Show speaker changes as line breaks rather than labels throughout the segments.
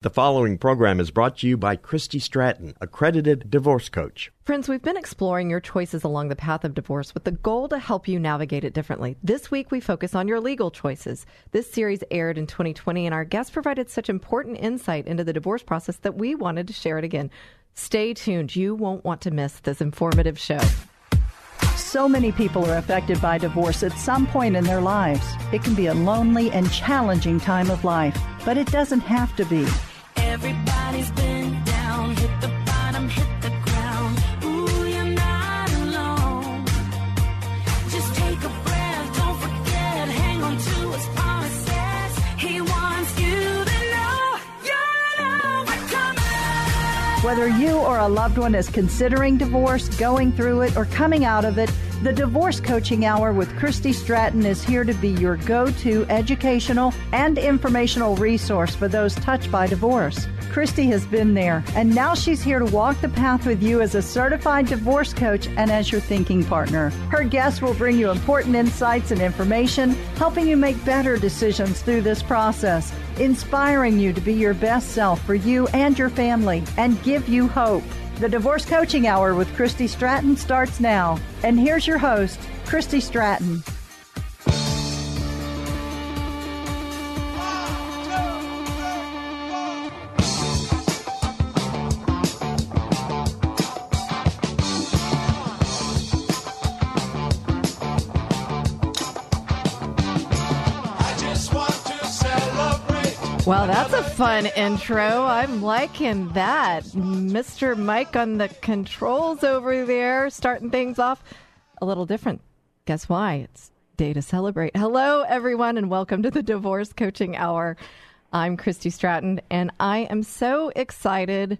The following program is brought to you by Christy Stratton, accredited divorce coach.
Friends, we've been exploring your choices along the path of divorce with the goal to help you navigate it differently. This week, we focus on your legal choices. This series aired in 2020, and our guests provided such important insight into the divorce process that we wanted to share it again. Stay tuned. You won't want to miss this informative show.
So many people are affected by divorce at some point in their lives. It can be a lonely and challenging time of life, but it doesn't have to be.
Everybody's been
Whether you or a loved one is considering divorce, going through it, or coming out of it, the Divorce Coaching Hour with Christy Stratton is here to be your go to educational and informational resource for those touched by divorce. Christy has been there, and now she's here to walk the path with you as a certified divorce coach and as your thinking partner. Her guests will bring you important insights and information, helping you make better decisions through this process, inspiring you to be your best self for you and your family, and give you hope. The Divorce Coaching Hour with Christy Stratton starts now. And here's your host, Christy Stratton.
Well, that's a fun intro. I'm liking that. Mr. Mike on the controls over there, starting things off a little different. Guess why? It's day to celebrate. Hello, everyone, and welcome to the Divorce Coaching Hour. I'm Christy Stratton, and I am so excited,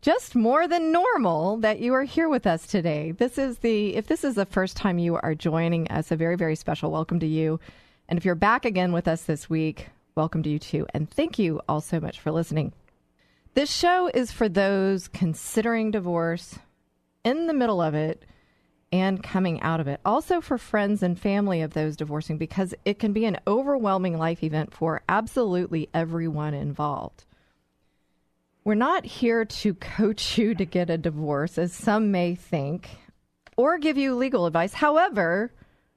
just more than normal, that you are here with us today. This is the, if this is the first time you are joining us, a very, very special welcome to you. And if you're back again with us this week, welcome to you too. And thank you all so much for listening. This show is for those considering divorce, in the middle of it, and coming out of it. Also for friends and family of those divorcing, because it can be an overwhelming life event for absolutely everyone involved. We're not here to coach you to get a divorce, as some may think, or give you legal advice. However,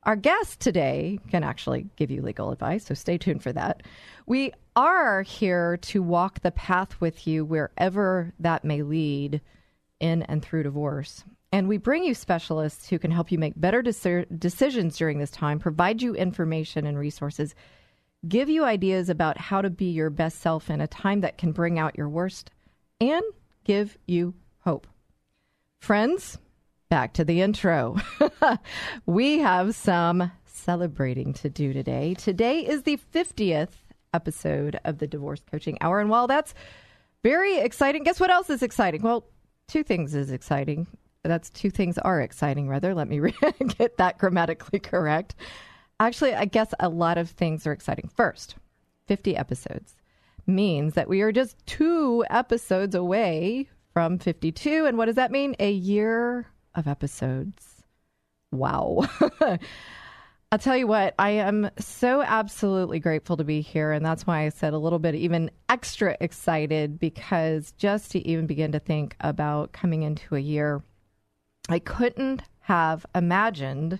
our guest today can actually give you legal advice, so stay tuned for that. We are here to walk the path with you wherever that may lead in and through divorce. And we bring you specialists who can help you make better deci- decisions during this time, provide you information and resources, give you ideas about how to be your best self in a time that can bring out your worst, and give you hope. Friends, back to the intro. we have some celebrating to do today. Today is the 50th episode of the Divorce Coaching Hour. And while that's very exciting, guess what else is exciting? Well, two things is exciting. That's two things are exciting, rather. Let me re- get that grammatically correct. Actually, I guess a lot of things are exciting. First, 50 episodes means that we are just two episodes away from 52. And what does that mean? A year of episodes. Wow. I'll tell you what, I am so absolutely grateful to be here. And that's why I said a little bit even extra excited because just to even begin to think about coming into a year, I couldn't have imagined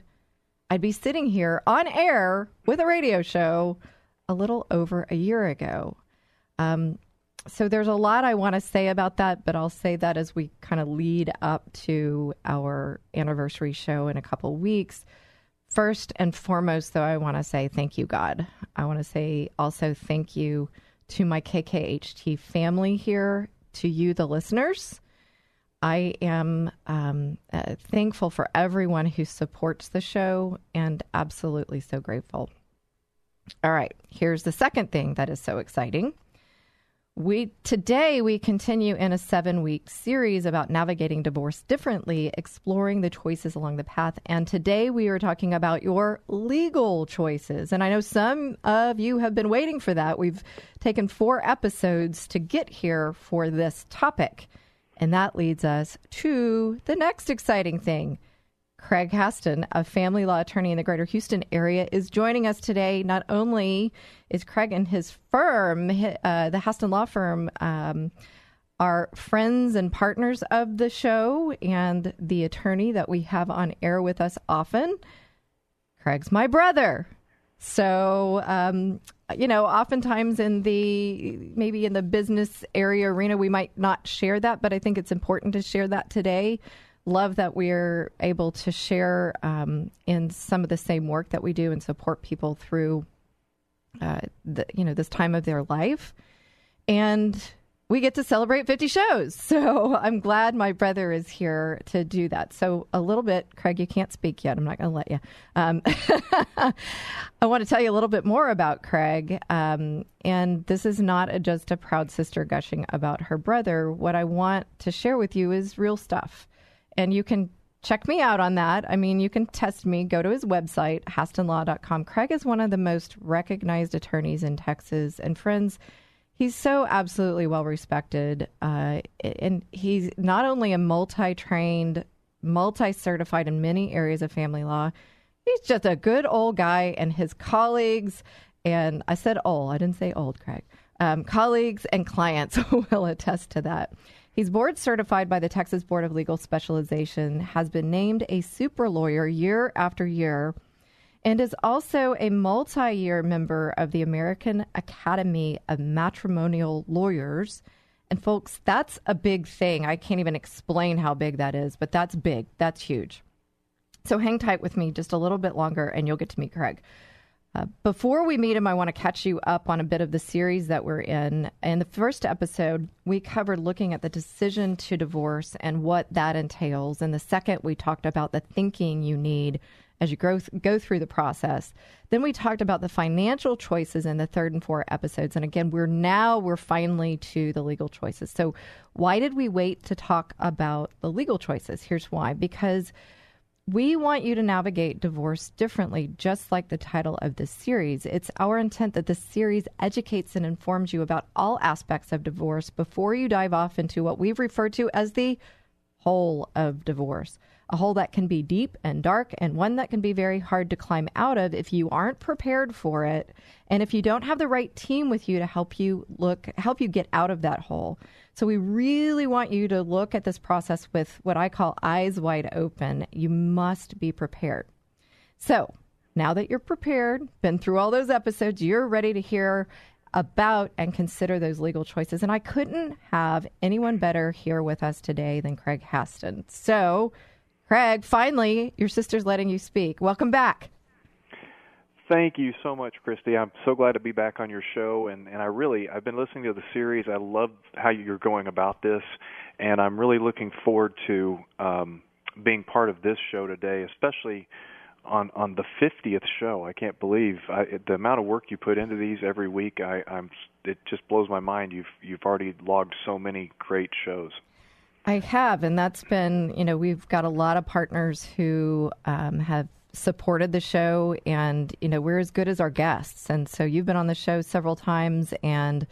I'd be sitting here on air with a radio show a little over a year ago. Um, so there's a lot I want to say about that, but I'll say that as we kind of lead up to our anniversary show in a couple weeks. First and foremost, though, I want to say thank you, God. I want to say also thank you to my KKHT family here, to you, the listeners. I am um, uh, thankful for everyone who supports the show and absolutely so grateful. All right, here's the second thing that is so exciting. We today we continue in a 7-week series about navigating divorce differently, exploring the choices along the path. And today we are talking about your legal choices. And I know some of you have been waiting for that. We've taken 4 episodes to get here for this topic. And that leads us to the next exciting thing. Craig Haston, a family law attorney in the greater Houston area, is joining us today. Not only is Craig and his firm, uh, the Haston Law Firm, um, are friends and partners of the show and the attorney that we have on air with us often. Craig's my brother. So, um, you know, oftentimes in the maybe in the business area arena, we might not share that, but I think it's important to share that today love that we're able to share um, in some of the same work that we do and support people through, uh, the, you know, this time of their life, and we get to celebrate 50 shows. So I'm glad my brother is here to do that. So a little bit, Craig, you can't speak yet. I'm not going to let you. Um, I want to tell you a little bit more about Craig. Um, and this is not a, just a proud sister gushing about her brother. What I want to share with you is real stuff and you can check me out on that. I mean, you can test me. Go to his website, hastonlaw.com. Craig is one of the most recognized attorneys in Texas. And friends, he's so absolutely well respected. Uh, and he's not only a multi trained, multi certified in many areas of family law, he's just a good old guy. And his colleagues, and I said old, I didn't say old, Craig, um, colleagues and clients will attest to that. He's board certified by the Texas Board of Legal Specialization, has been named a super lawyer year after year, and is also a multi year member of the American Academy of Matrimonial Lawyers. And folks, that's a big thing. I can't even explain how big that is, but that's big. That's huge. So hang tight with me just a little bit longer and you'll get to meet Craig. Uh, before we meet him, I want to catch you up on a bit of the series that we're in. In the first episode, we covered looking at the decision to divorce and what that entails. In the second, we talked about the thinking you need as you th- go through the process. Then we talked about the financial choices in the third and fourth episodes. And again, we're now we're finally to the legal choices. So why did we wait to talk about the legal choices? Here's why. Because we want you to navigate divorce differently, just like the title of this series. It's our intent that this series educates and informs you about all aspects of divorce before you dive off into what we've referred to as the hole of divorce. A hole that can be deep and dark, and one that can be very hard to climb out of if you aren't prepared for it, and if you don't have the right team with you to help you look, help you get out of that hole. So we really want you to look at this process with what I call eyes wide open. You must be prepared. So now that you're prepared, been through all those episodes, you're ready to hear about and consider those legal choices. And I couldn't have anyone better here with us today than Craig Haston. So, Craig, finally, your sister's letting you speak. Welcome back.
Thank you so much, Christy. I'm so glad to be back on your show, and and I really I've been listening to the series. I love how you're going about this, and I'm really looking forward to um, being part of this show today, especially on on the 50th show. I can't believe I, the amount of work you put into these every week. I, I'm it just blows my mind. You've you've already logged so many great shows.
I have, and that's been you know we've got a lot of partners who um, have supported the show and you know we're as good as our guests. And so you've been on the show several times and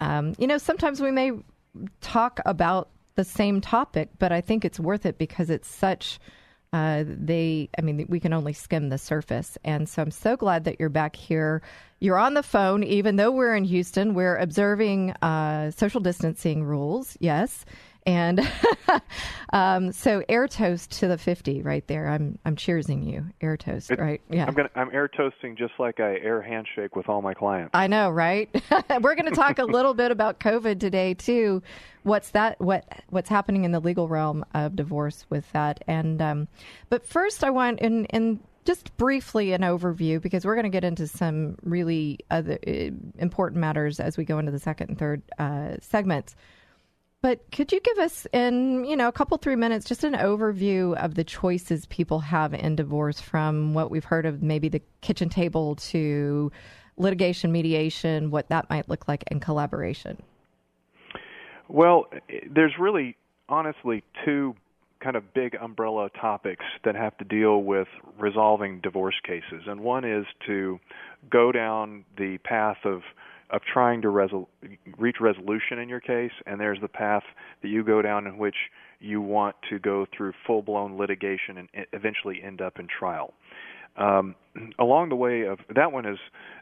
um, you know sometimes we may talk about the same topic but i think it's worth it because it's such uh, they i mean we can only skim the surface. And so i'm so glad that you're back here. You're on the phone even though we're in houston. We're observing uh, social distancing rules. Yes and um, so air toast to the 50 right there. I'm I'm cheersing you. Air toast,
It-
right? Yeah.
I'm gonna I'm air toasting just like I air handshake with all my clients.
I know, right? We're going to talk a little bit about COVID today too. What's that? What what's happening in the legal realm of divorce with that? And um, but first, I want in in just briefly an overview because we're going to get into some really other uh, important matters as we go into the second and third uh, segments. But could you give us, in you know, a couple three minutes, just an overview of the choices people have in divorce, from what we've heard of, maybe the kitchen table to litigation, mediation, what that might look like, and collaboration?
Well, there's really, honestly, two kind of big umbrella topics that have to deal with resolving divorce cases. And one is to go down the path of of trying to resol- reach resolution in your case, and there's the path that you go down in which you want to go through full-blown litigation and eventually end up in trial. Um, along the way of that one is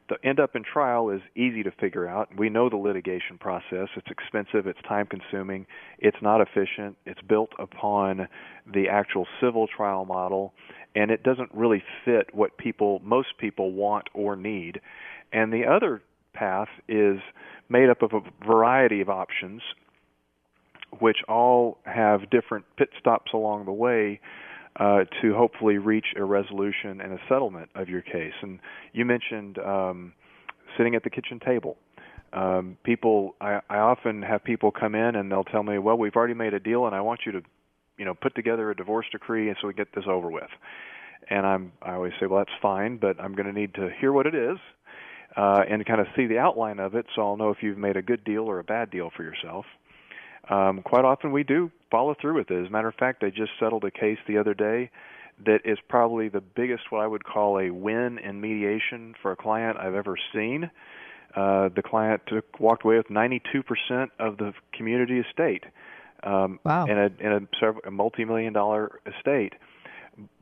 the end up in trial is easy to figure out. We know the litigation process. It's expensive. It's time consuming. It's not efficient. It's built upon the actual civil trial model, and it doesn't really fit what people most people want or need. And the other path is made up of a variety of options, which all have different pit stops along the way uh, to hopefully reach a resolution and a settlement of your case. And you mentioned um, sitting at the kitchen table. Um, people, I, I often have people come in and they'll tell me, "Well, we've already made a deal, and I want you to, you know, put together a divorce decree, and so we get this over with." And I'm, I always say, "Well, that's fine, but I'm going to need to hear what it is." Uh, and kind of see the outline of it, so I'll know if you've made a good deal or a bad deal for yourself. Um, quite often, we do follow through with it. As a matter of fact, I just settled a case the other day that is probably the biggest, what I would call a win in mediation for a client I've ever seen. Uh, the client took, walked away with 92% of the community estate um,
wow.
in a in a, several, a multi-million dollar estate.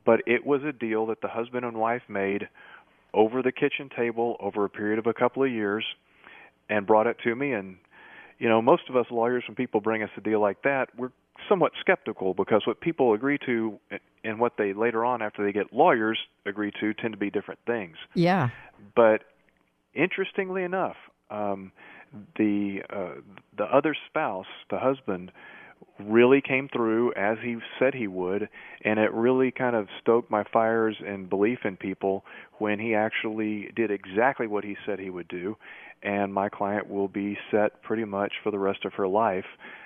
But it was a deal that the husband and wife made over the kitchen table over a period of a couple of years, and brought it to me. And you know, most of us lawyers, when people bring us a deal like that, we're somewhat skeptical because what people agree to and what they later on after they get lawyers agree to tend to be different things.
Yeah.
But interestingly enough, um, the uh, the other spouse, the husband, really came through as he said he would, and it really kind of stoked my fires and belief in people when he actually did exactly what he said he would do, and my client will be set pretty much for the rest of her life,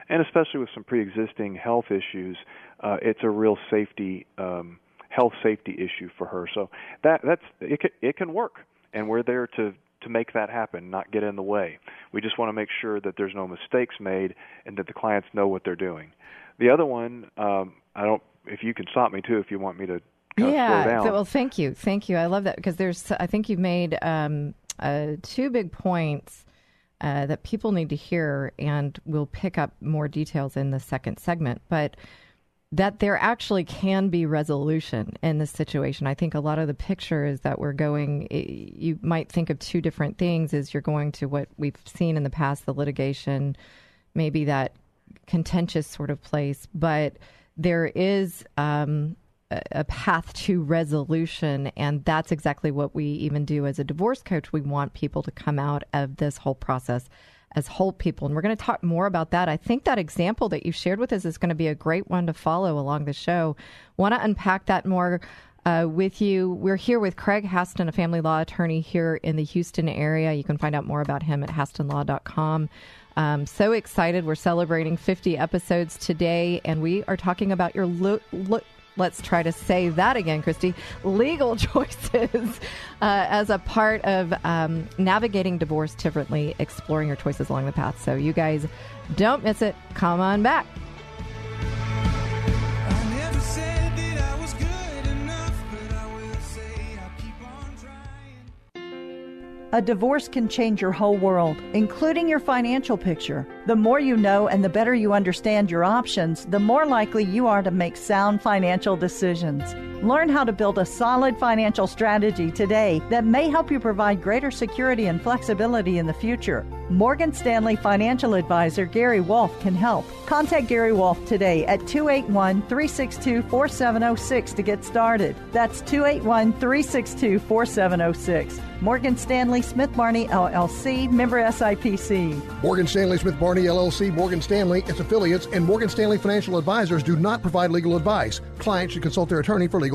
and especially with some pre-existing health issues, uh, it's a real safety um, health safety issue for her. So that that's it. Can, it can work, and we're there to to make that happen, not get in the way. We just want to make sure that there's no mistakes made and that the clients know what they're doing. The other one, um, I don't. If you can stop me too, if you want me to
yeah. So, well, thank you, thank you. I love that because there's. I think you've made um, uh, two big points uh, that people need to hear, and we'll pick up more details in the second segment. But that there actually can be resolution in this situation. I think a lot of the picture is that we're going, you might think of two different things as you're going to what we've seen in the past, the litigation, maybe that contentious sort of place, but there is um, a path to resolution. And that's exactly what we even do as a divorce coach. We want people to come out of this whole process as whole people. And we're going to talk more about that. I think that example that you shared with us is going to be a great one to follow along the show. Want to unpack that more uh, with you. We're here with Craig Haston, a family law attorney here in the Houston area. You can find out more about him at hastonlaw.com. Um, so excited. We're celebrating 50 episodes today, and we are talking about your lo- lo- let's try to say that again, Christy, legal choices uh, as a part of um, navigating divorce differently, exploring your choices along the path. So you guys don't miss it. Come on back.
A divorce can change your whole world, including your financial picture. The more you know and the better you understand your options, the more likely you are to make sound financial decisions. Learn how to build a solid financial strategy today that may help you provide greater security and flexibility in the future. Morgan Stanley financial advisor Gary Wolf can help. Contact Gary Wolf today at 281 362 4706 to get started. That's 281 362 4706. Morgan Stanley Smith Barney LLC, member SIPC.
Morgan Stanley Smith Barney LLC, Morgan Stanley, its affiliates, and Morgan Stanley Financial Advisors do not provide legal advice. Clients should consult their attorney for legal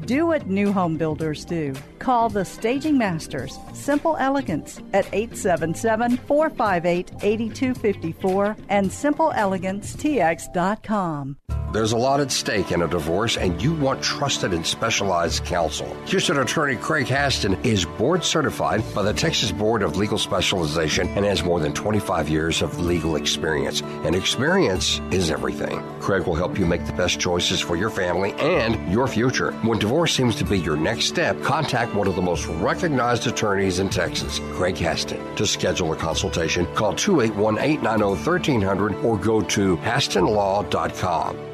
Do what new home builders do. Call the Staging Masters, Simple Elegance, at 877 458 8254 and SimpleEleganceTX.com.
There's a lot at stake in a divorce, and you want trusted and specialized counsel. Houston attorney Craig Haston is board certified by the Texas Board of Legal Specialization and has more than 25 years of legal experience. And experience is everything. Craig will help you make the best choices for your family and your future. When divorce seems to be your next step, contact one of the most recognized attorneys in Texas, Craig Haston. To schedule a consultation, call 281 890 1300 or go to HastonLaw.com.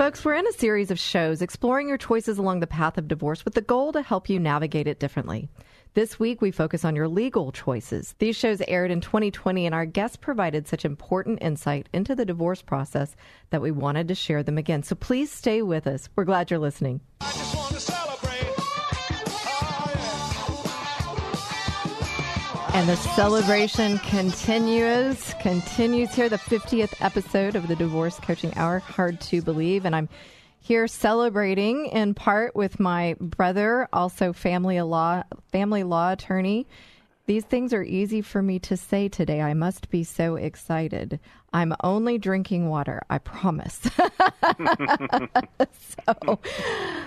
Folks, we're in a series of shows exploring your choices along the path of divorce with the goal to help you navigate it differently. This week, we focus on your legal choices. These shows aired in 2020, and our guests provided such important insight into the divorce process that we wanted to share them again. So please stay with us. We're glad you're listening. And the celebration continues, continues here, the 50th episode of the Divorce Coaching Hour. Hard to believe. And I'm here celebrating in part with my brother, also family law, family law attorney. These things are easy for me to say today. I must be so excited. I'm only drinking water, I promise. so,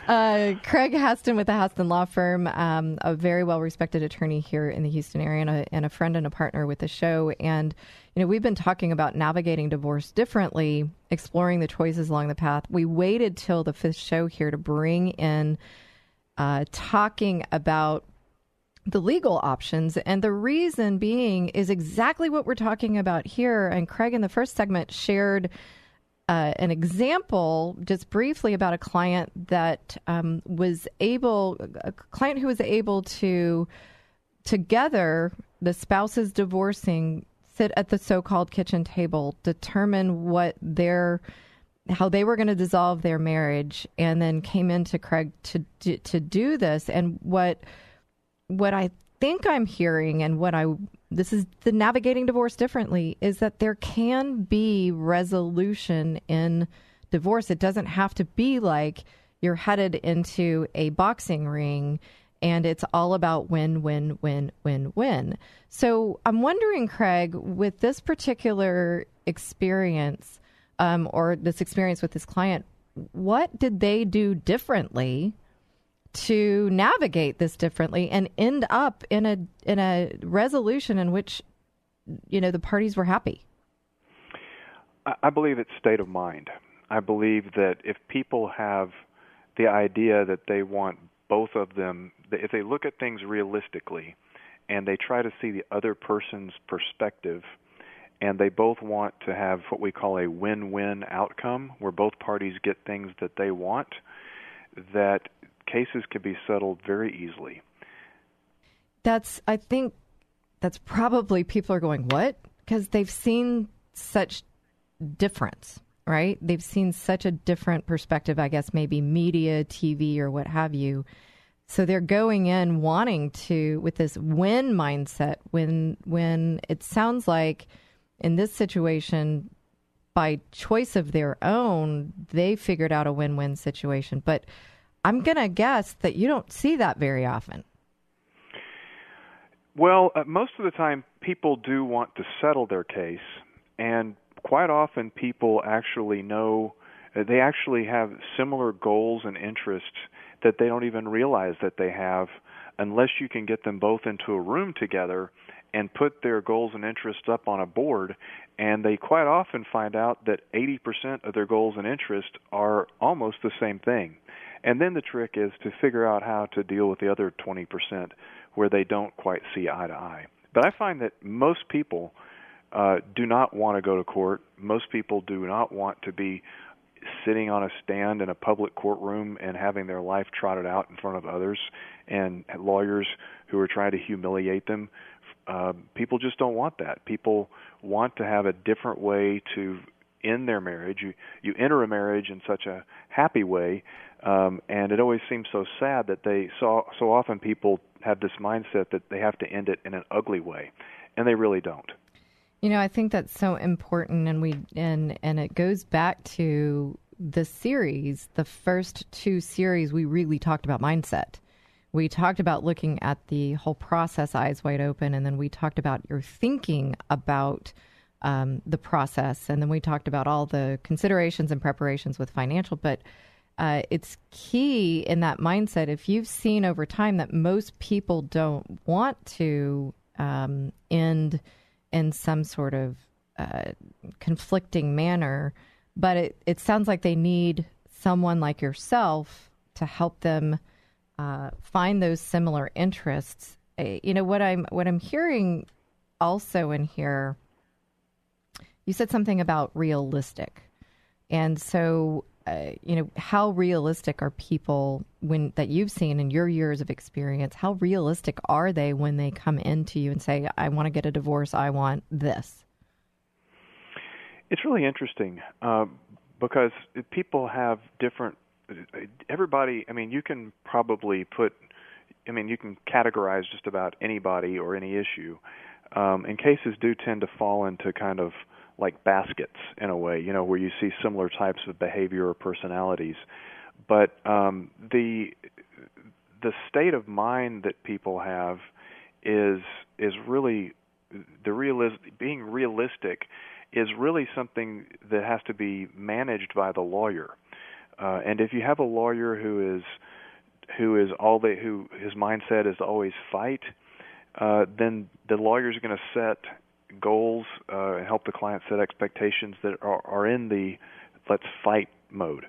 uh, Craig Haston with the Haston Law Firm, um, a very well respected attorney here in the Houston area, and a, and a friend and a partner with the show. And, you know, we've been talking about navigating divorce differently, exploring the choices along the path. We waited till the fifth show here to bring in uh, talking about the legal options. And the reason being is exactly what we're talking about here. And Craig, in the first segment, shared uh, an example just briefly about a client that um, was able, a client who was able to together, the spouses divorcing, sit at the so called kitchen table, determine what their how they were going to dissolve their marriage and then came into Craig to to do this and what what I think I'm hearing and what I this is the navigating divorce differently is that there can be resolution in divorce. It doesn't have to be like you're headed into a boxing ring and it's all about win, win, win, win, win. So I'm wondering, Craig, with this particular experience um, or this experience with this client, what did they do differently to navigate this differently and end up in a in a resolution in which you know the parties were happy?
I believe it's state of mind. I believe that if people have the idea that they want both of them, if they look at things realistically and they try to see the other person's perspective, and they both want to have what we call a win win outcome where both parties get things that they want, that cases can be settled very easily.
That's, I think, that's probably people are going, what? Because they've seen such difference, right? They've seen such a different perspective, I guess, maybe media, TV, or what have you. So they're going in wanting to, with this win mindset, when, when it sounds like in this situation, by choice of their own, they figured out a win win situation. But I'm going to guess that you don't see that very often.
Well, uh, most of the time, people do want to settle their case, and quite often, people actually know uh, they actually have similar goals and interests that they don't even realize that they have unless you can get them both into a room together and put their goals and interests up on a board and they quite often find out that 80% of their goals and interests are almost the same thing and then the trick is to figure out how to deal with the other 20% where they don't quite see eye to eye. But I find that most people uh, do not want to go to court. Most people do not want to be sitting on a stand in a public courtroom and having their life trotted out in front of others and lawyers who are trying to humiliate them. Uh, people just don't want that. People want to have a different way to end their marriage. You you enter a marriage in such a happy way, um, and it always seems so sad that they so so often people have this mindset that they have to end it in an ugly way, and they really don't.
You know, I think that's so important, and we and and it goes back to the series. The first two series, we really talked about mindset. We talked about looking at the whole process, eyes wide open, and then we talked about your thinking about um, the process, and then we talked about all the considerations and preparations with financial. But uh, it's key in that mindset. If you've seen over time that most people don't want to um, end in some sort of uh, conflicting manner, but it, it sounds like they need someone like yourself to help them uh, find those similar interests. Uh, you know what I'm what I'm hearing also in here. You said something about realistic, and so uh, you know how realistic are people when that you've seen in your years of experience? How realistic are they when they come into you and say i want to get a divorce i want this
it's really interesting uh, because people have different everybody i mean you can probably put i mean you can categorize just about anybody or any issue um, and cases do tend to fall into kind of like baskets in a way, you know, where you see similar types of behavior or personalities. But um, the the state of mind that people have is is really the realis- being realistic is really something that has to be managed by the lawyer. Uh, and if you have a lawyer who is who is all they who his mindset is always fight, uh, then the lawyer is going to set goals uh, and help the client set expectations that are, are in the let's fight mode.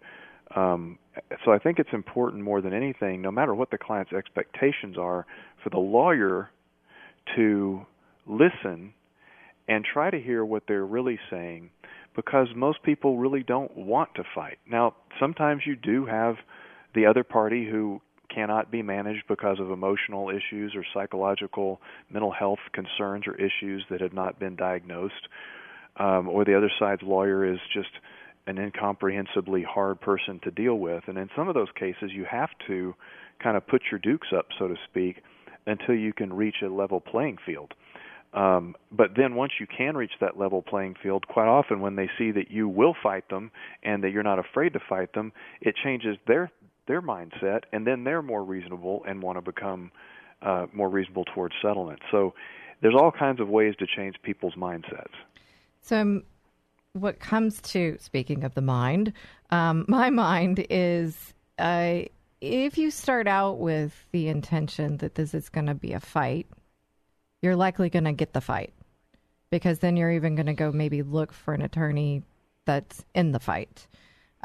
Um, so I think it's important more than anything, no matter what the client's expectations are, for the lawyer to listen and try to hear what they're really saying because most people really don't want to fight. Now, sometimes you do have the other party who cannot be managed because of emotional issues or psychological mental health concerns or issues that have not been diagnosed, um, or the other side's lawyer is just an incomprehensibly hard person to deal with. And in some of those cases, you have to kind of put your dukes up, so to speak, until you can reach a level playing field. Um, but then once you can reach that level playing field, quite often when they see that you will fight them and that you're not afraid to fight them, it changes their their mindset, and then they're more reasonable and want to become uh, more reasonable towards settlement. So there's all kinds of ways to change people's mindsets.
So, um, what comes to speaking of the mind, um, my mind is uh, if you start out with the intention that this is going to be a fight, you're likely going to get the fight because then you're even going to go maybe look for an attorney that's in the fight.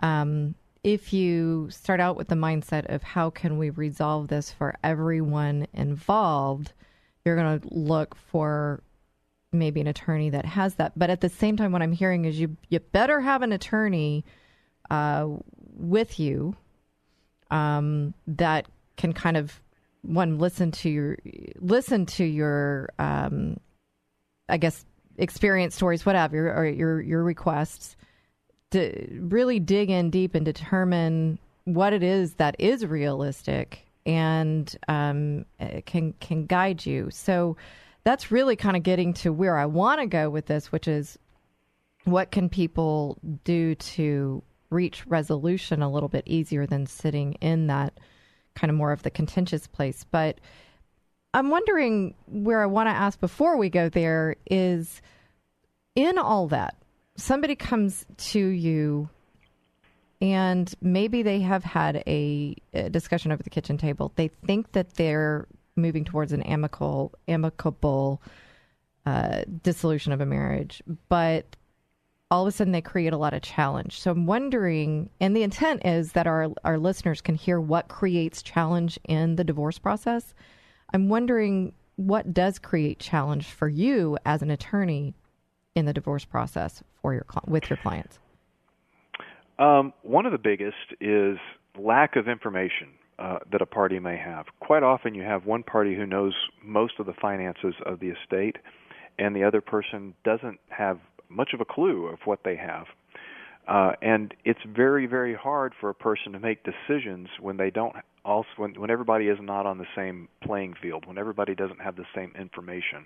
Um, if you start out with the mindset of how can we resolve this for everyone involved, you're going to look for maybe an attorney that has that. But at the same time, what I'm hearing is you you better have an attorney uh, with you um, that can kind of one listen to your listen to your um, I guess experience stories, whatever, or your your requests to really dig in deep and determine what it is that is realistic and um, can can guide you. So that's really kind of getting to where I want to go with this, which is what can people do to reach resolution a little bit easier than sitting in that kind of more of the contentious place. But I'm wondering where I want to ask before we go there is in all that somebody comes to you and maybe they have had a, a, discussion over the kitchen table. They think that they're moving towards an amicable, amicable uh, dissolution of a marriage, but all of a sudden they create a lot of challenge. So I'm wondering, and the intent is that our our listeners can hear what creates challenge in the divorce process. I'm wondering what does create challenge for you as an attorney in the divorce process for your with your clients?
Um, one of the biggest is lack of information uh, that a party may have. Quite often, you have one party who knows most of the finances of the estate, and the other person doesn't have much of a clue of what they have. Uh, and it's very, very hard for a person to make decisions when they don't also when, when everybody is not on the same playing field, when everybody doesn't have the same information.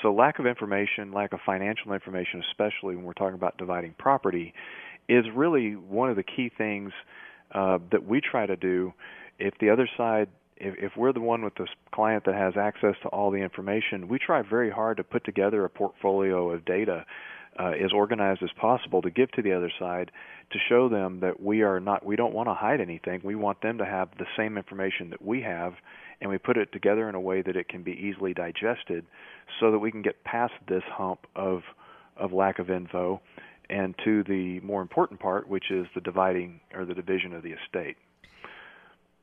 So lack of information, lack of financial information, especially when we're talking about dividing property, is really one of the key things uh, that we try to do. If the other side, if, if we're the one with the client that has access to all the information, we try very hard to put together a portfolio of data uh, as organized as possible to give to the other side to show them that we are not we don't want to hide anything we want them to have the same information that we have and we put it together in a way that it can be easily digested so that we can get past this hump of of lack of info and to the more important part which is the dividing or the division of the estate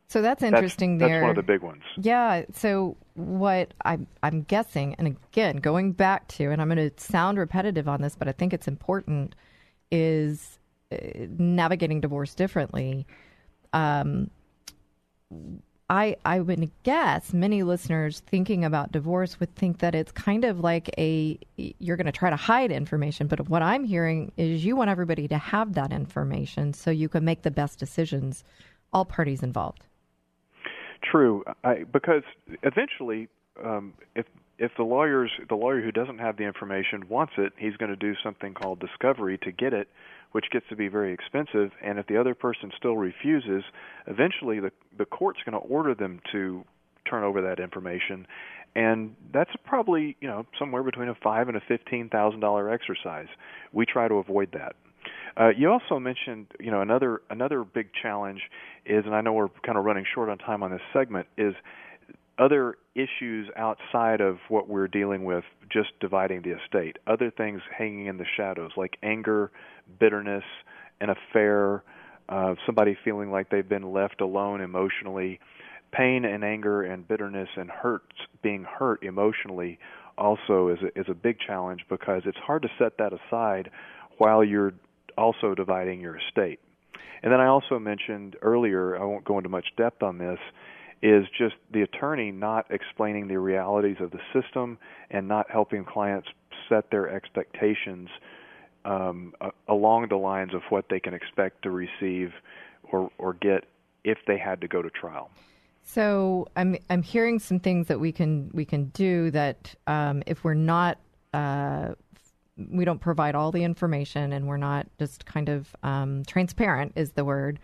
So that's interesting
that's,
there.
That's one of the big ones.
Yeah. So what I'm I'm guessing, and again, going back to, and I'm going to sound repetitive on this, but I think it's important, is uh, navigating divorce differently. Um, I I would guess many listeners thinking about divorce would think that it's kind of like a you're going to try to hide information, but what I'm hearing is you want everybody to have that information so you can make the best decisions, all parties involved.
True, I, because eventually, um, if if the lawyers the lawyer who doesn't have the information wants it, he's going to do something called discovery to get it, which gets to be very expensive. And if the other person still refuses, eventually the the court's going to order them to turn over that information, and that's probably you know somewhere between a five and a fifteen thousand dollar exercise. We try to avoid that. Uh, you also mentioned, you know, another another big challenge is, and I know we're kind of running short on time on this segment, is other issues outside of what we're dealing with, just dividing the estate. Other things hanging in the shadows, like anger, bitterness, an affair, uh, somebody feeling like they've been left alone emotionally. Pain and anger and bitterness and hurt, being hurt emotionally, also is a, is a big challenge because it's hard to set that aside while you're also dividing your estate. And then I also mentioned earlier, I won't go into much depth on this, is just the attorney not explaining the realities of the system and not helping clients set their expectations um, along the lines of what they can expect to receive or, or get if they had to go to trial.
So I'm I'm hearing some things that we can we can do that um, if we're not uh, we don't provide all the information and we're not just kind of um, transparent is the word,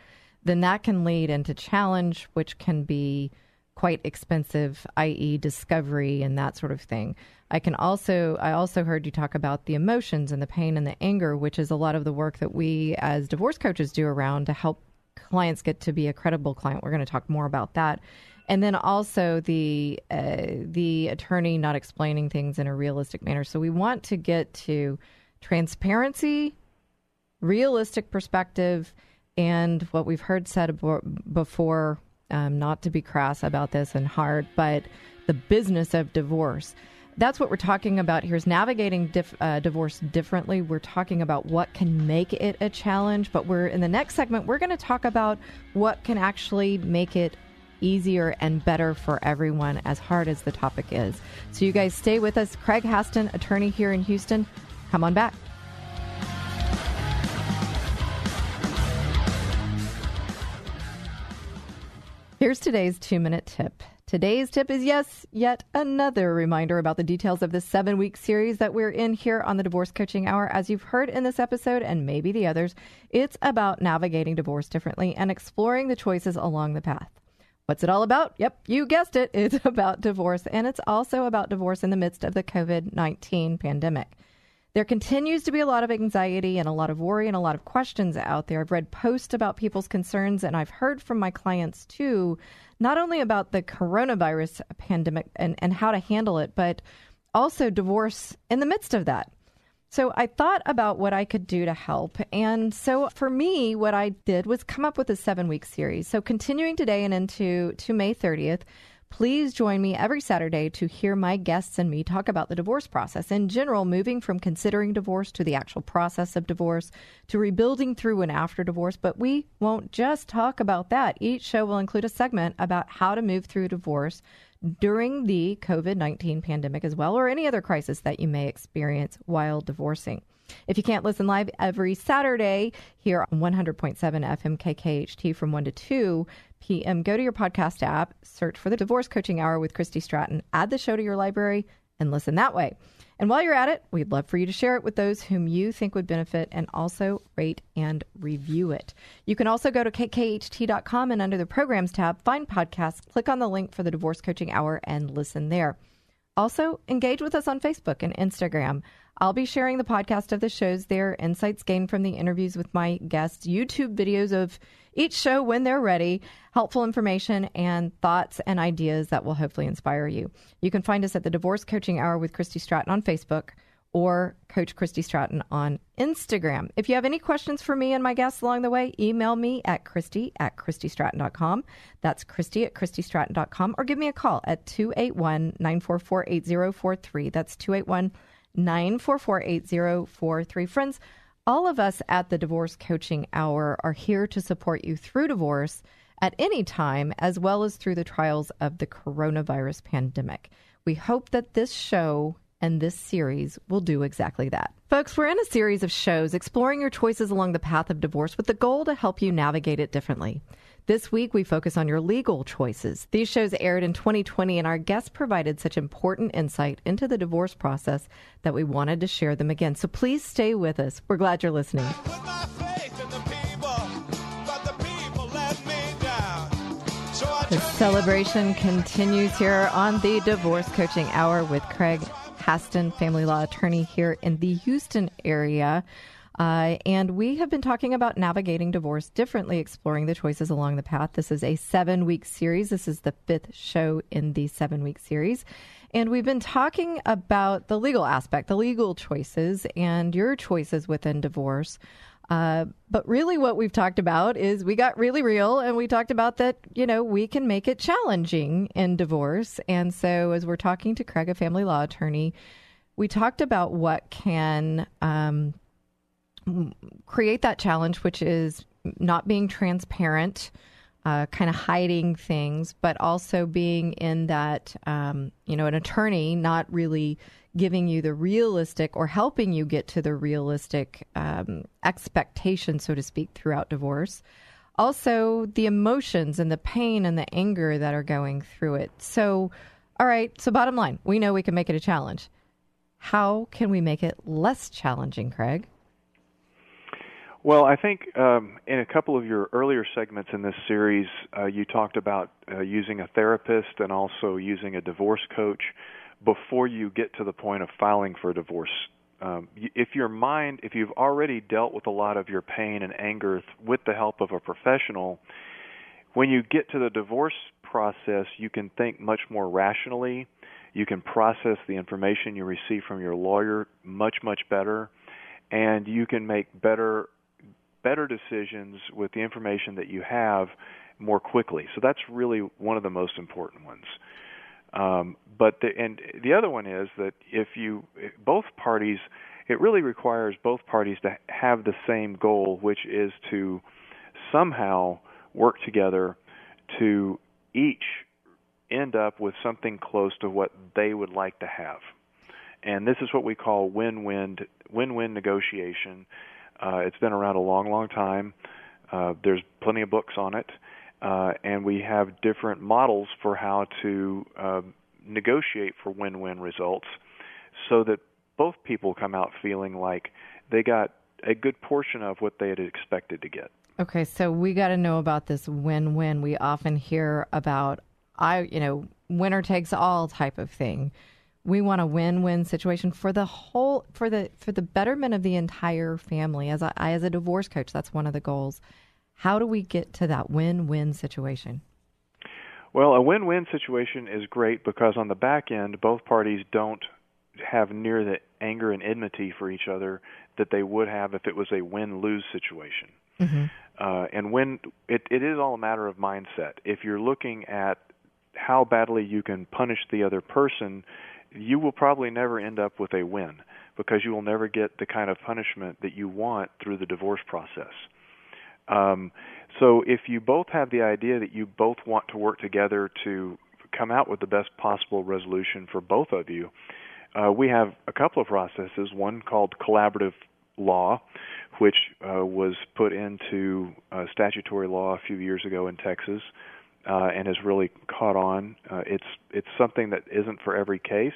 then that can lead into challenge, which can be quite expensive, i.e., discovery and that sort of thing. I can also I also heard you talk about the emotions and the pain and the anger, which is a lot of the work that we as divorce coaches do around to help clients get to be a credible client. We're going to talk more about that. And then also the uh, the attorney not explaining things in a realistic manner. So we want to get to transparency, realistic perspective, and what we've heard said before. Um, not to be crass about this and hard, but the business of divorce. That's what we're talking about here is navigating dif- uh, divorce differently. We're talking about what can make it a challenge, but we're in the next segment, we're going to talk about what can actually make it easier and better for everyone, as hard as the topic is. So, you guys stay with us. Craig Haston, attorney here in Houston. Come on back. Here's today's two minute tip. Today's tip is yes, yet another reminder about the details of the seven week series that we're in here on the Divorce Coaching Hour. As you've heard in this episode and maybe the others, it's about navigating divorce differently and exploring the choices along the path. What's it all about? Yep, you guessed it. It's about divorce, and it's also about divorce in the midst of the COVID 19 pandemic. There continues to be a lot of anxiety and a lot of worry and a lot of questions out there. I've read posts about people's concerns, and I've heard from my clients too, not only about the coronavirus pandemic and, and how to handle it, but also divorce in the midst of that. So I thought about what I could do to help. And so for me, what I did was come up with a seven week series. So continuing today and into to May 30th, Please join me every Saturday to hear my guests and me talk about the divorce process in general, moving from considering divorce to the actual process of divorce to rebuilding through and after divorce. But we won't just talk about that. Each show will include a segment about how to move through divorce during the COVID 19 pandemic as well, or any other crisis that you may experience while divorcing. If you can't listen live every Saturday here on 100.7 FM KKHT from 1 to 2 p.m., go to your podcast app, search for the Divorce Coaching Hour with Christy Stratton, add the show to your library, and listen that way. And while you're at it, we'd love for you to share it with those whom you think would benefit and also rate and review it. You can also go to kkht.com and under the programs tab, find podcasts, click on the link for the Divorce Coaching Hour, and listen there. Also, engage with us on Facebook and Instagram. I'll be sharing the podcast of the shows there, insights gained from the interviews with my guests, YouTube videos of each show when they're ready, helpful information, and thoughts and ideas that will hopefully inspire you. You can find us at the Divorce Coaching Hour with Christy Stratton on Facebook or Coach Christy Stratton on Instagram. If you have any questions for me and my guests along the way, email me at Christy at ChristyStratton.com. That's Christy at ChristyStratton.com or give me a call at 281 944 8043. That's 281 944 8043. Friends, all of us at the Divorce Coaching Hour are here to support you through divorce at any time, as well as through the trials of the coronavirus pandemic. We hope that this show and this series will do exactly that. Folks, we're in a series of shows exploring your choices along the path of divorce with the goal to help you navigate it differently. This week, we focus on your legal choices. These shows aired in 2020, and our guests provided such important insight into the divorce process that we wanted to share them again. So please stay with us. We're glad you're listening. The celebration continues here on the Divorce Coaching Hour with Craig Haston, family law attorney here in the Houston area. Uh, and we have been talking about navigating divorce differently, exploring the choices along the path. This is a seven week series. This is the fifth show in the seven week series. And we've been talking about the legal aspect, the legal choices, and your choices within divorce. Uh, but really, what we've talked about is we got really real and we talked about that, you know, we can make it challenging in divorce. And so, as we're talking to Craig, a family law attorney, we talked about what can um, create that challenge, which is not being transparent, uh, kind of hiding things, but also being in that, um, you know, an attorney not really giving you the realistic or helping you get to the realistic um, expectation, so to speak, throughout divorce. Also, the emotions and the pain and the anger that are going through it. So, all right, so bottom line, we know we can make it a challenge. How can we make it less challenging, Craig?
Well, I think um, in a couple of your earlier segments in this series, uh, you talked about uh, using a therapist and also using a divorce coach before you get to the point of filing for divorce. Um, if your mind, if you've already dealt with a lot of your pain and anger th- with the help of a professional, when you get to the divorce process, you can think much more rationally. You can process the information you receive from your lawyer much, much better, and you can make better better decisions with the information that you have more quickly. So that's really one of the most important ones. Um, but the, and the other one is that if you both parties, it really requires both parties to have the same goal, which is to somehow work together to each end up with something close to what they would like to have. And this is what we call win-win win-win negotiation. Uh, it's been around a long, long time. Uh, there's plenty of books on it, uh, and we have different models for how to uh, negotiate for win-win results, so that both people come out feeling like they got a good portion of what they had expected to get.
Okay, so we got to know about this win-win. We often hear about I, you know, winner takes all type of thing we want a win-win situation for the whole for the for the betterment of the entire family as a as a divorce coach that's one of the goals how do we get to that win-win situation
well a win-win situation is great because on the back end both parties don't have near the anger and enmity for each other that they would have if it was a win-lose situation mm-hmm. uh, and when it, it is all a matter of mindset if you're looking at how badly you can punish the other person, you will probably never end up with a win because you will never get the kind of punishment that you want through the divorce process. Um, so if you both have the idea that you both want to work together to come out with the best possible resolution for both of you, uh, we have a couple of processes. One called collaborative law, which uh, was put into uh, statutory law a few years ago in Texas, uh, and has really caught on. Uh, it's it's something that isn't for every case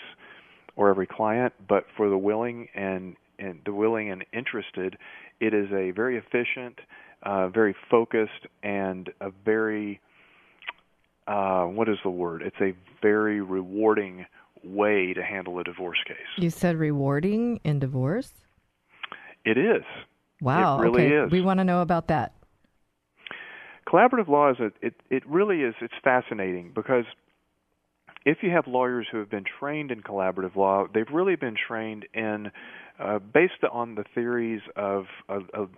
or every client, but for the willing and and the willing and interested, it is a very efficient, uh, very focused, and a very uh, what is the word? It's a very rewarding way to handle a divorce case.
You said rewarding in divorce?
It is.
Wow.
It really
okay.
is.
We want to know about that.
Collaborative law is a, it it really is it's fascinating because if you have lawyers who have been trained in collaborative law, they've really been trained in uh, based on the theories of, of, of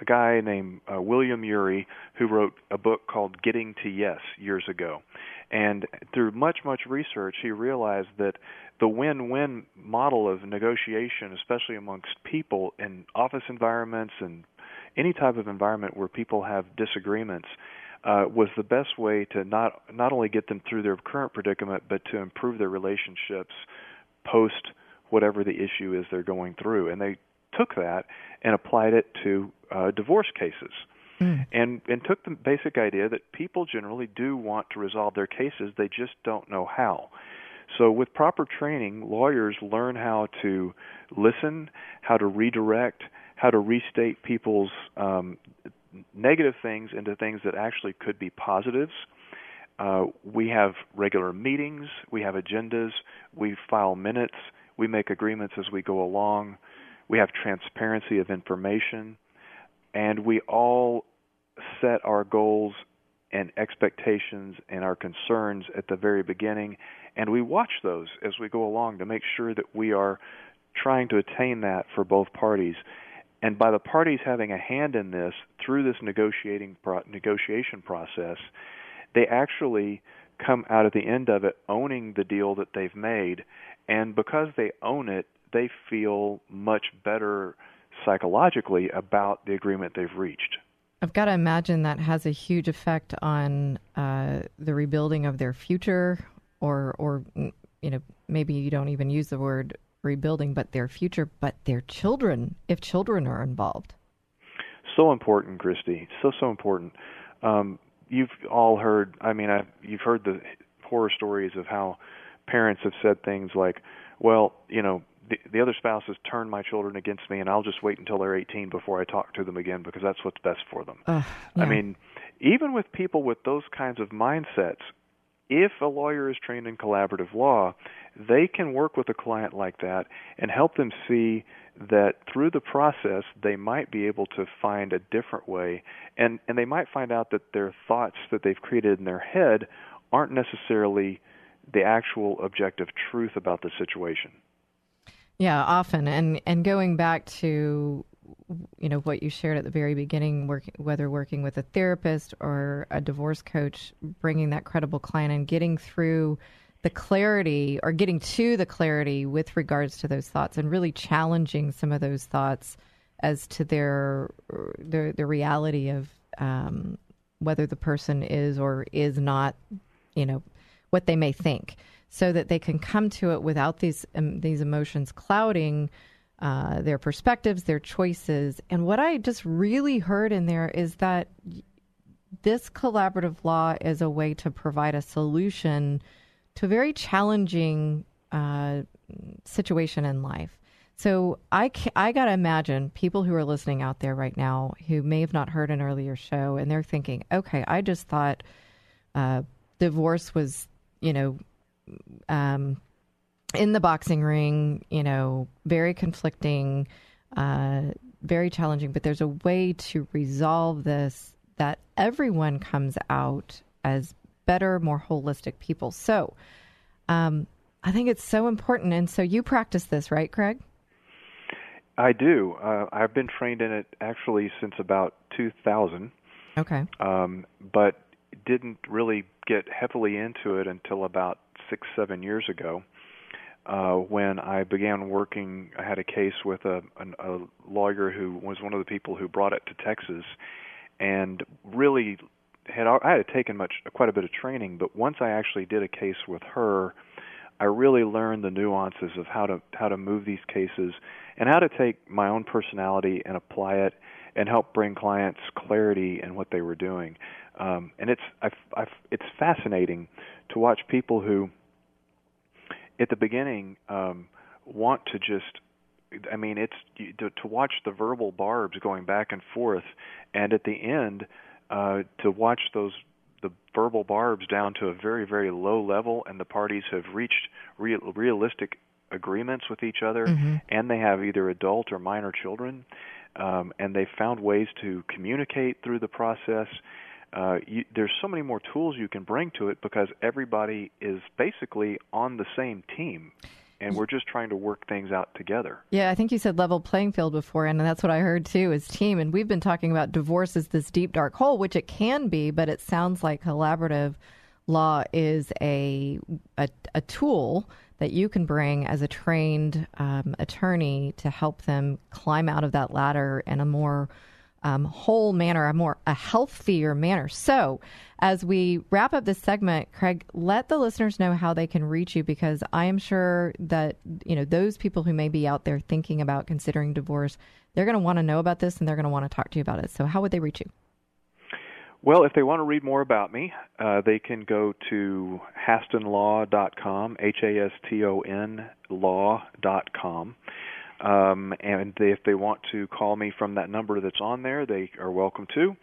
a guy named uh, William Ury who wrote a book called Getting to Yes years ago. And through much, much research, he realized that the win win model of negotiation, especially amongst people in office environments and any type of environment where people have disagreements, uh, was the best way to not not only get them through their current predicament, but to improve their relationships post whatever the issue is they're going through. And they took that and applied it to uh, divorce cases. And and took the basic idea that people generally do want to resolve their cases, they just don't know how. So with proper training, lawyers learn how to listen, how to redirect, how to restate people's um, negative things into things that actually could be positives. Uh, we have regular meetings, we have agendas, we file minutes, we make agreements as we go along, we have transparency of information, and we all set our goals and expectations and our concerns at the very beginning, and we watch those as we go along to make sure that we are trying to attain that for both parties. And by the parties having a hand in this through this negotiating pro- negotiation process, they actually come out at the end of it owning the deal that they've made, and because they own it, they feel much better psychologically about the agreement they've reached.
I've got to imagine that has a huge effect on uh, the rebuilding of their future, or, or you know, maybe you don't even use the word rebuilding, but their future, but their children, if children are involved.
So important, Christy. So so important. Um, you've all heard. I mean, I, you've heard the horror stories of how parents have said things like, "Well, you know, the, the other spouse has turned my children against me, and I'll just wait until they're 18 before I talk to them again because that's what's best for them."
Ugh,
I mean, even with people with those kinds of mindsets, if a lawyer is trained in collaborative law, they can work with a client like that and help them see that through the process they might be able to find a different way and and they might find out that their thoughts that they've created in their head aren't necessarily the actual objective truth about the situation.
Yeah, often, and and going back to you know what you shared at the very beginning, work, whether working with a therapist or a divorce coach, bringing that credible client and getting through the clarity or getting to the clarity with regards to those thoughts, and really challenging some of those thoughts as to their their the reality of um, whether the person is or is not, you know, what they may think, so that they can come to it without these um, these emotions clouding uh, their perspectives, their choices. And what I just really heard in there is that this collaborative law is a way to provide a solution to a very challenging uh, situation in life. So I, I got to imagine people who are listening out there right now who may have not heard an earlier show and they're thinking, okay, I just thought uh, divorce was, you know, um, in the boxing ring, you know, very conflicting, uh, very challenging, but there's a way to resolve this that everyone comes out as better, more holistic people. So um, I think it's so important. And so you practice this, right, Craig?
I do. Uh, I've been trained in it actually since about 2000.
Okay.
Um, but didn't really get heavily into it until about six, seven years ago. Uh, when I began working, I had a case with a, an, a lawyer who was one of the people who brought it to Texas, and really had I had taken much quite a bit of training, but once I actually did a case with her, I really learned the nuances of how to how to move these cases and how to take my own personality and apply it and help bring clients clarity in what they were doing. Um, and it's I've, I've, it's fascinating to watch people who, at the beginning, um, want to just. I mean, it's to, to watch the verbal barbs going back and forth, and at the end, uh, to watch those the verbal barbs down to a very very low level, and the parties have reached real, realistic agreements with each other,
Mm-hmm.
and they have either adult or minor children, um, and they found ways to communicate through the process. Uh, you, there's so many more tools you can bring to it because everybody is basically on the same team, and we're just trying to work things out together.
Yeah, I think you said level playing field before, and that's what I heard too is team. And we've been talking about divorce as this deep dark hole, which it can be, but it sounds like collaborative law is a a, a tool that you can bring as a trained um, attorney to help them climb out of that ladder in a more um, whole manner, a more a healthier manner. So, as we wrap up this segment, Craig, let the listeners know how they can reach you because I am sure that you know those people who may be out there thinking about considering divorce, they're going to want to know about this and they're going to want to talk to you about it. So, how would they reach you?
Well, if they want to read more about me, uh, they can go to hastonlaw.com, H-A-S-T-O-N law.com. Um, and they, if they want to call me from that number that's on there, they are welcome to.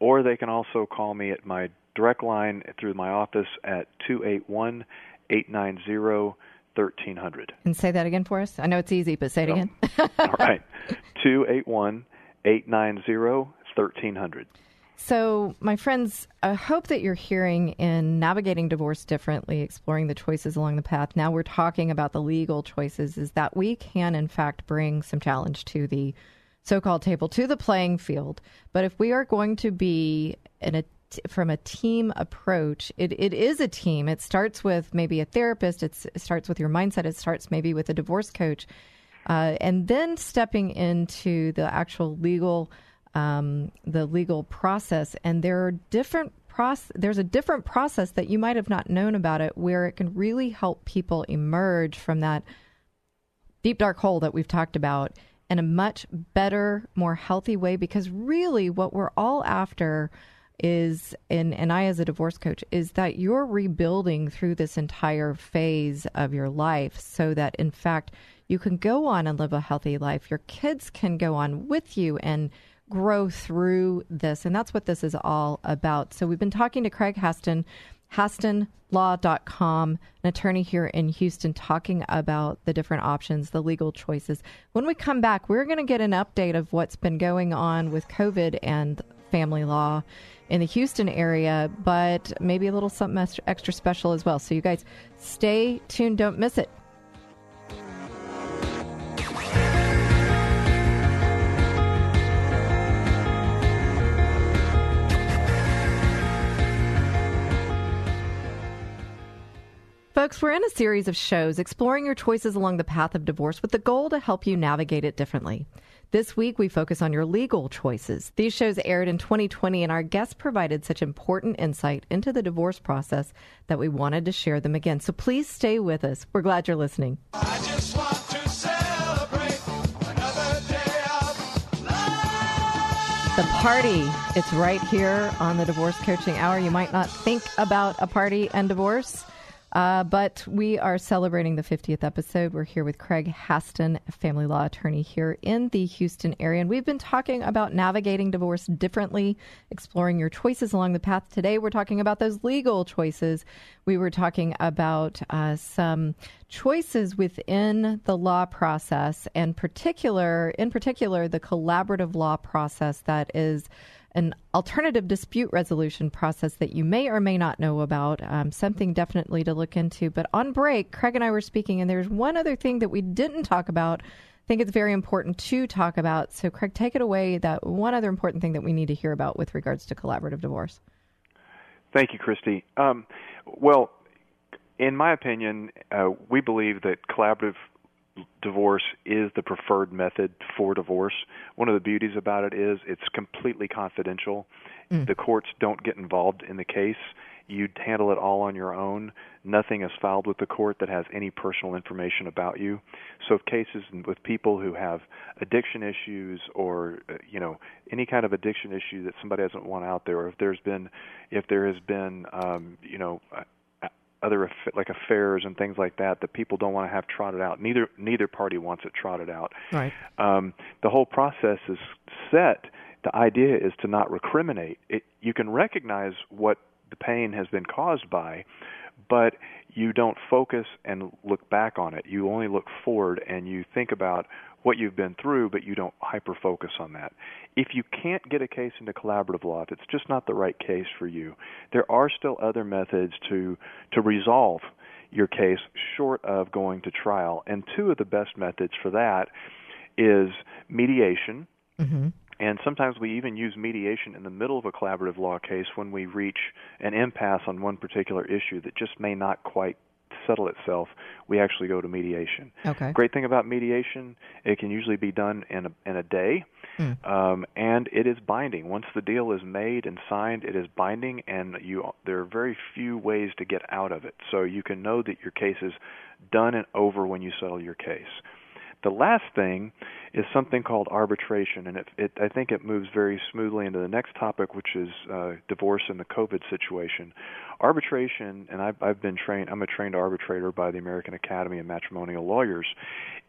Or they can also call me at my direct line through my office at 281 890 1300.
And say that again for us. I know it's easy, but say it again.
All right. 281 890 1300.
So, my friends, I hope that you're hearing in navigating divorce differently, exploring the choices along the path. Now we're talking about the legal choices, is that we can, in fact, bring some challenge to the so called table, to the playing field. But if we are going to be in a from a team approach, it, it is a team. It starts with maybe a therapist, it starts with your mindset, it starts maybe with a divorce coach, uh, and then stepping into the actual legal um, the legal process, and there are different process. There's a different process that you might have not known about it, where it can really help people emerge from that deep dark hole that we've talked about in a much better, more healthy way. Because really, what we're all after is, and and I as a divorce coach, is that you're rebuilding through this entire phase of your life, so that in fact you can go on and live a healthy life. Your kids can go on with you and grow through this. And that's what this is all about. So we've been talking to Craig Haston, HastonLaw.com, an attorney here in Houston, talking about the different options, the legal choices. When we come back, we're going to get an update of what's been going on with COVID and family law in the Houston area, but maybe a little something extra, special as well. So you guys stay tuned, don't miss it. Folks, we're in a series of shows exploring your choices along the path of divorce with the goal to help you navigate it differently. This week, we focus on your legal choices. These shows aired in 2020, and our guests provided such important insight into the divorce process that we wanted to share them again. So please stay with us. We're glad you're listening. The party, it's right here on the Divorce Coaching Hour. You might not think about a party and divorce, uh, but we are celebrating the 50th episode. We're here with Craig Haston, family law attorney here in the Houston area. And we've been talking about navigating divorce differently, exploring your choices along the path. Today, we're talking about those legal choices. We were talking about uh, some choices within the law process, and particular, in particular, the collaborative law process that is an alternative dispute resolution process that you may or may not know about, um, something definitely to look into. But on break, Craig and I were speaking, and there's one other thing that we didn't talk about. I think it's very important to talk about. So, Craig, take it away. That one other important thing that we need to hear about with regards to collaborative divorce.
Thank you, Christy. Um, well, in my opinion, uh, we believe that collaborative divorce is the preferred method for divorce. One of the beauties about it is it's completely confidential.
Mm.
The courts don't get involved in the case. You handle it all on your own. Nothing is filed with the court that has any personal information about you. So, if cases with people who have addiction issues or uh, you know any kind of addiction issue that somebody doesn't want out there, or if there's been if there has been um, you know other like affairs and things like that that people don't want to have trotted out. Neither neither party wants it trotted out.
Right.
Um, the whole process is set. The idea is to not recriminate. It, you can recognize what the pain has been caused by, but you don't focus and look back on it. You only look forward and you think about what you've been through, but you don't hyper focus on that. If you can't get a case into collaborative law, if it's just not the right case for you, there are still other methods to to resolve your case short of going to trial. And two of the best methods for that is mediation.
Mm-hmm.
And sometimes we even use mediation in the middle of a collaborative law case when we reach an impasse on one particular issue that just may not quite settle itself. We actually go to mediation.
Okay.
Great thing about mediation, it can usually be done in a, in a day,
Mm.
um, and it is binding. Once the deal is made and signed, it is binding, and you there are very few ways to get out of it. So you can know that your case is done and over when you settle your case. The last thing is something called arbitration, and it, it, I think it moves very smoothly into the next topic, which is uh, divorce in the COVID situation. Arbitration, and I've, I've been trained, I'm a trained arbitrator by the American Academy of Matrimonial Lawyers,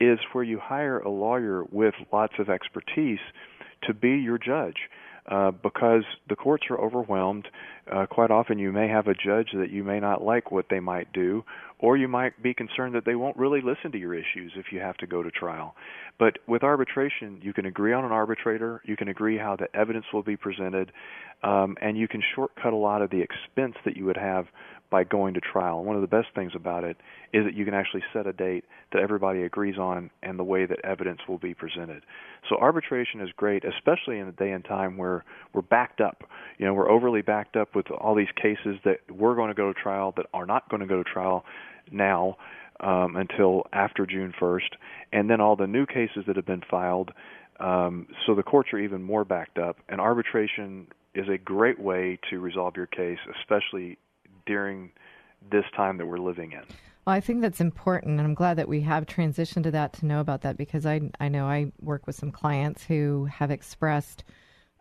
is where you hire a lawyer with lots of expertise to be your judge. Uh, because the courts are overwhelmed. Uh, quite often, you may have a judge that you may not like what they might do, or you might be concerned that they won't really listen to your issues if you have to go to trial. But with arbitration, you can agree on an arbitrator, you can agree how the evidence will be presented, um, and you can shortcut a lot of the expense that you would have by going to trial. One of the best things about it is that you can actually set a date that everybody agrees on and the way that evidence will be presented. So arbitration is great, especially in a day and time where we're backed up. You know, we're overly backed up with all these cases that we're going to go to trial that are not going to go to trial now um, until after June 1st, and then all the new cases that have been filed. Um, so the courts are even more backed up, and arbitration is a great way to resolve your case, especially during this time that we're living in.
Well, I think that's important, and I'm glad that we have transitioned to that to know about that because I I know I work with some clients who have expressed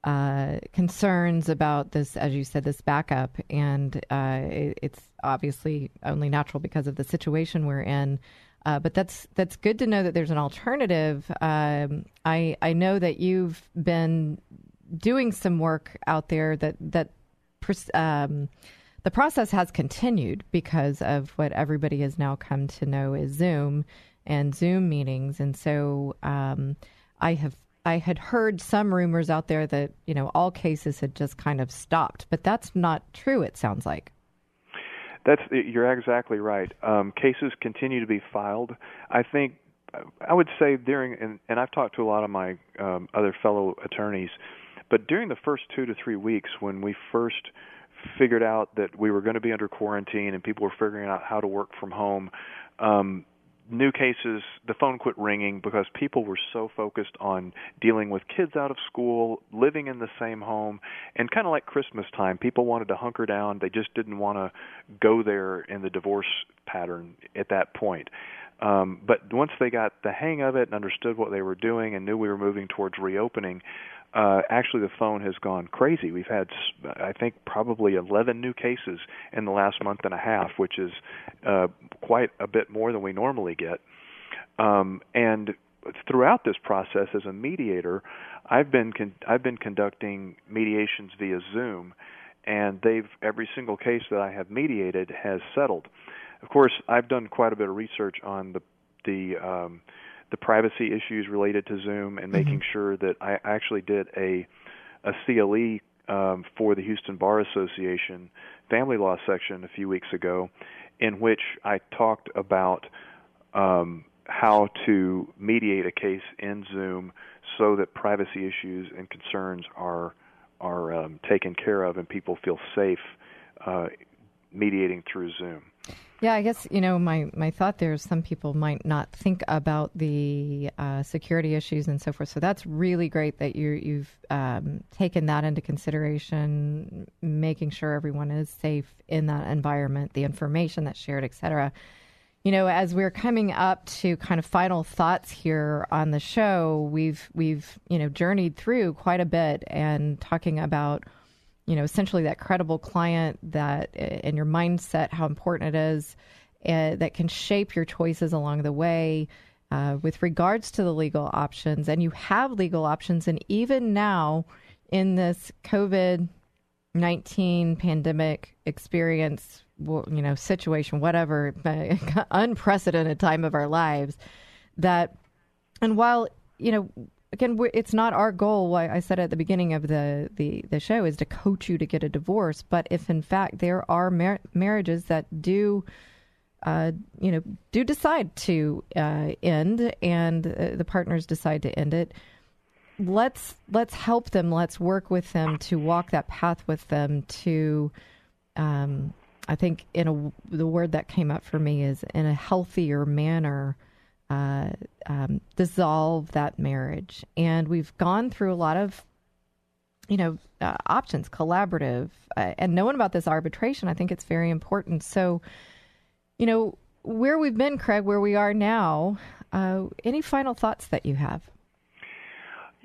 uh, concerns about this, as you said, this backup, and uh, it, it's obviously only natural because of the situation we're in. Uh, but that's that's good to know that there's an alternative. Um, I I know that you've been doing some work out there that that. Um, the process has continued because of what everybody has now come to know is Zoom and Zoom meetings. And so um, I have I had heard some rumors out there that you know all cases had just kind of stopped, but that's not true. It sounds like.
That's you're exactly right. Um, cases continue to be filed. I think I would say during and, and I've talked to a lot of my um, other fellow attorneys, but during the first two to three weeks when we first figured out that we were going to be under quarantine and people were figuring out how to work from home, um, new cases, the phone quit ringing because people were so focused on dealing with kids out of school, living in the same home, and kind of like Christmas time, people wanted to hunker down. They just didn't want to go there in the divorce pattern at that point. Um, but once they got the hang of it and understood what they were doing and knew we were moving towards reopening, uh, actually the phone has gone crazy. We've had, I think, probably 11 new cases in the last month and a half, which is uh, quite a bit more than we normally get. Um, and throughout this process, as a mediator, I've been con- I've been conducting mediations via Zoom, and they've every single case that I have mediated has settled. Of course, I've done quite a bit of research on the the um, the privacy issues related to Zoom and making sure that I actually did a a CLE um, for the Houston Bar Association family law section a few weeks ago, in which I talked about um, how to mediate a case in Zoom so that privacy issues and concerns are are um, taken care of and people feel safe uh, mediating through Zoom.
Yeah, I guess you know my my thought there is some people might not think about the uh, security issues and so forth. So that's really great that you you've um, taken that into consideration, making sure everyone is safe in that environment, the information that's shared, et cetera. You know, as we're coming up to kind of final thoughts here on the show, we've we've you know journeyed through quite a bit and talking about you know, essentially that credible client that and your mindset, how important it is, uh, that can shape your choices along the way uh, with regards to the legal options. And you have legal options, and even now in this COVID nineteen pandemic experience, you know, situation, whatever, unprecedented time of our lives, that, and while you know again, it's not our goal. Why I said at the beginning of the, the, the show is to coach you to get a divorce. But if in fact there are mar- marriages that do, uh, you know, do decide to uh, end, and uh, the partners decide to end it, let's let's help them. Let's work with them to walk that path with them. To, um, I think, in a the word that came up for me is in a healthier manner uh, um, dissolve that marriage. And we've gone through a lot of, you know, uh, options, collaborative, uh, and knowing about this arbitration, I think it's very important. So, you know, where we've been, Craig, where we are now, uh, any final thoughts that you have?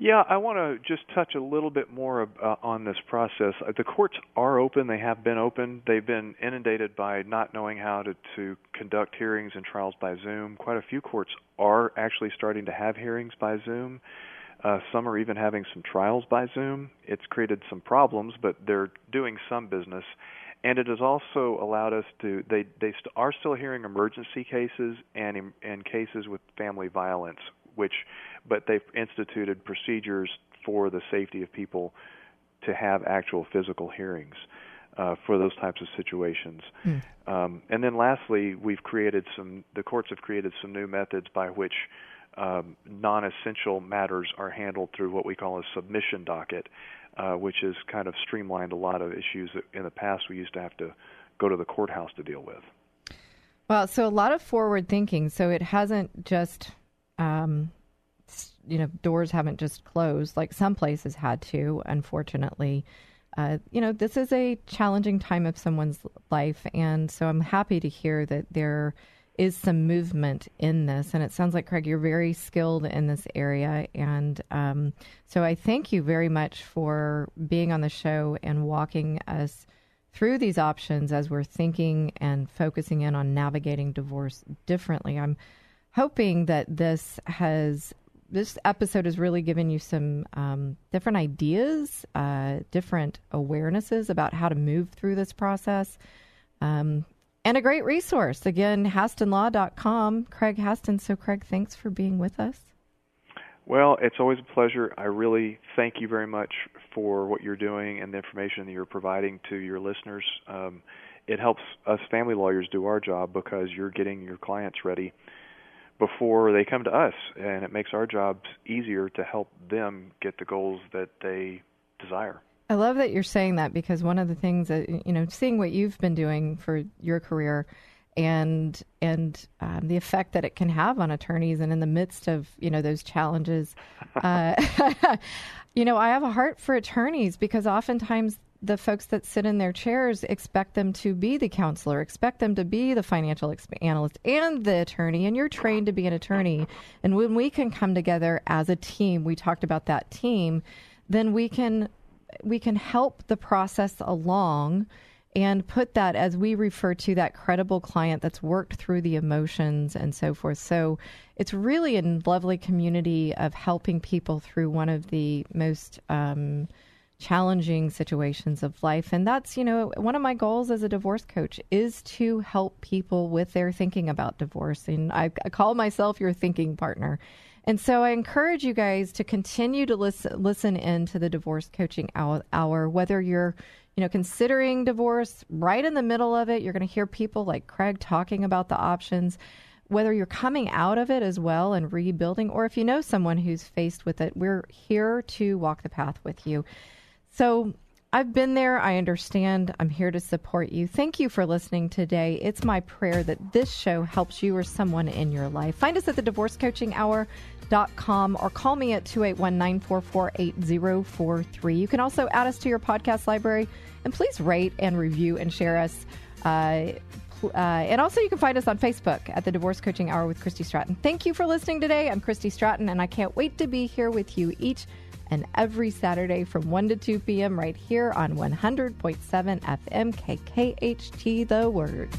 Yeah, I want to just touch a little bit more uh, on this process. Uh, the courts are open; they have been open. They've been inundated by not knowing how to to conduct hearings and trials by Zoom. Quite a few courts are actually starting to have hearings by Zoom. Uh, some are even having some trials by Zoom. It's created some problems, but they're doing some business, and it has also allowed us to. They they st- are still hearing emergency cases and and cases with family violence, which but they've instituted procedures for the safety of people to have actual physical hearings uh, for those types of situations. Mm. Um, and then lastly, we've created some. The courts have created some new methods by which um, non-essential matters are handled through what we call a submission docket, uh, which has kind of streamlined a lot of issues that in the past we used to have to go to the courthouse to deal with.
Well, so a lot of forward thinking. So it hasn't just um, you know doors haven't just closed. Like some places had to unfortunately. Uh, you know this is a challenging time of someone's life and so i'm happy to hear that there is some movement in this. And it sounds like craig you're very skilled in this area. And um, so i thank you very much for being on the show and walking us through these options as we're thinking and focusing in on navigating divorce differently. I'm hoping that this has this episode has really given you some um, different ideas, uh, different awarenesses about how to move through this process, um, and a great resource. Again, HastonLaw.com. Craig Haston. So, Craig, thanks for being with us.
Well, it's always a pleasure. I really thank you very much for what you're doing and the information that you're providing to your listeners. Um, it helps us family lawyers do our job because you're getting your clients ready before they come to us, and it makes our jobs easier to help them get the goals that they desire.
I love that you're saying that because one of the things that you know, seeing what you've been doing for your career, and and um, the effect that it can have on attorneys, and in the midst of you know those challenges, uh, you know, I have a heart for attorneys because oftentimes the folks that sit in their chairs expect them to be the counselor, expect them to be the financial analyst and the attorney, and you're trained to be an attorney. And when we can come together as a team, we talked about that team, then we can we can help the process along and put that as we refer to that credible client that's worked through the emotions and so forth. So it's really a lovely community of helping people through one of the most um, challenging situations of life. And that's you know one of my goals as a divorce coach is to help people with their thinking about divorce. And I, I, call myself your thinking partner. And so i encourage you guys to continue to listen listen in to the divorce coaching hour, hour whether you're you know considering divorce right in the middle of it you're going to hear people like craig talking about the options whether you're coming out of it as well and rebuilding or if you know someone who's faced with it we're here to walk the path with you so I've been there. I understand. I'm here to support you. Thank you for listening today. It's my prayer that this show helps you or someone in your life. Find us at the com or call me at 281 944 8043. You can also add us to your podcast library and please rate and review and share us. Uh, uh, and also, you can find us on Facebook at the Divorce Coaching Hour with Christy Stratton. Thank you for listening today. I'm Christy Stratton, and I can't wait to be here with you each and every Saturday from 1 to 2 p.m. right here on 100.7 FM KKHT The Word.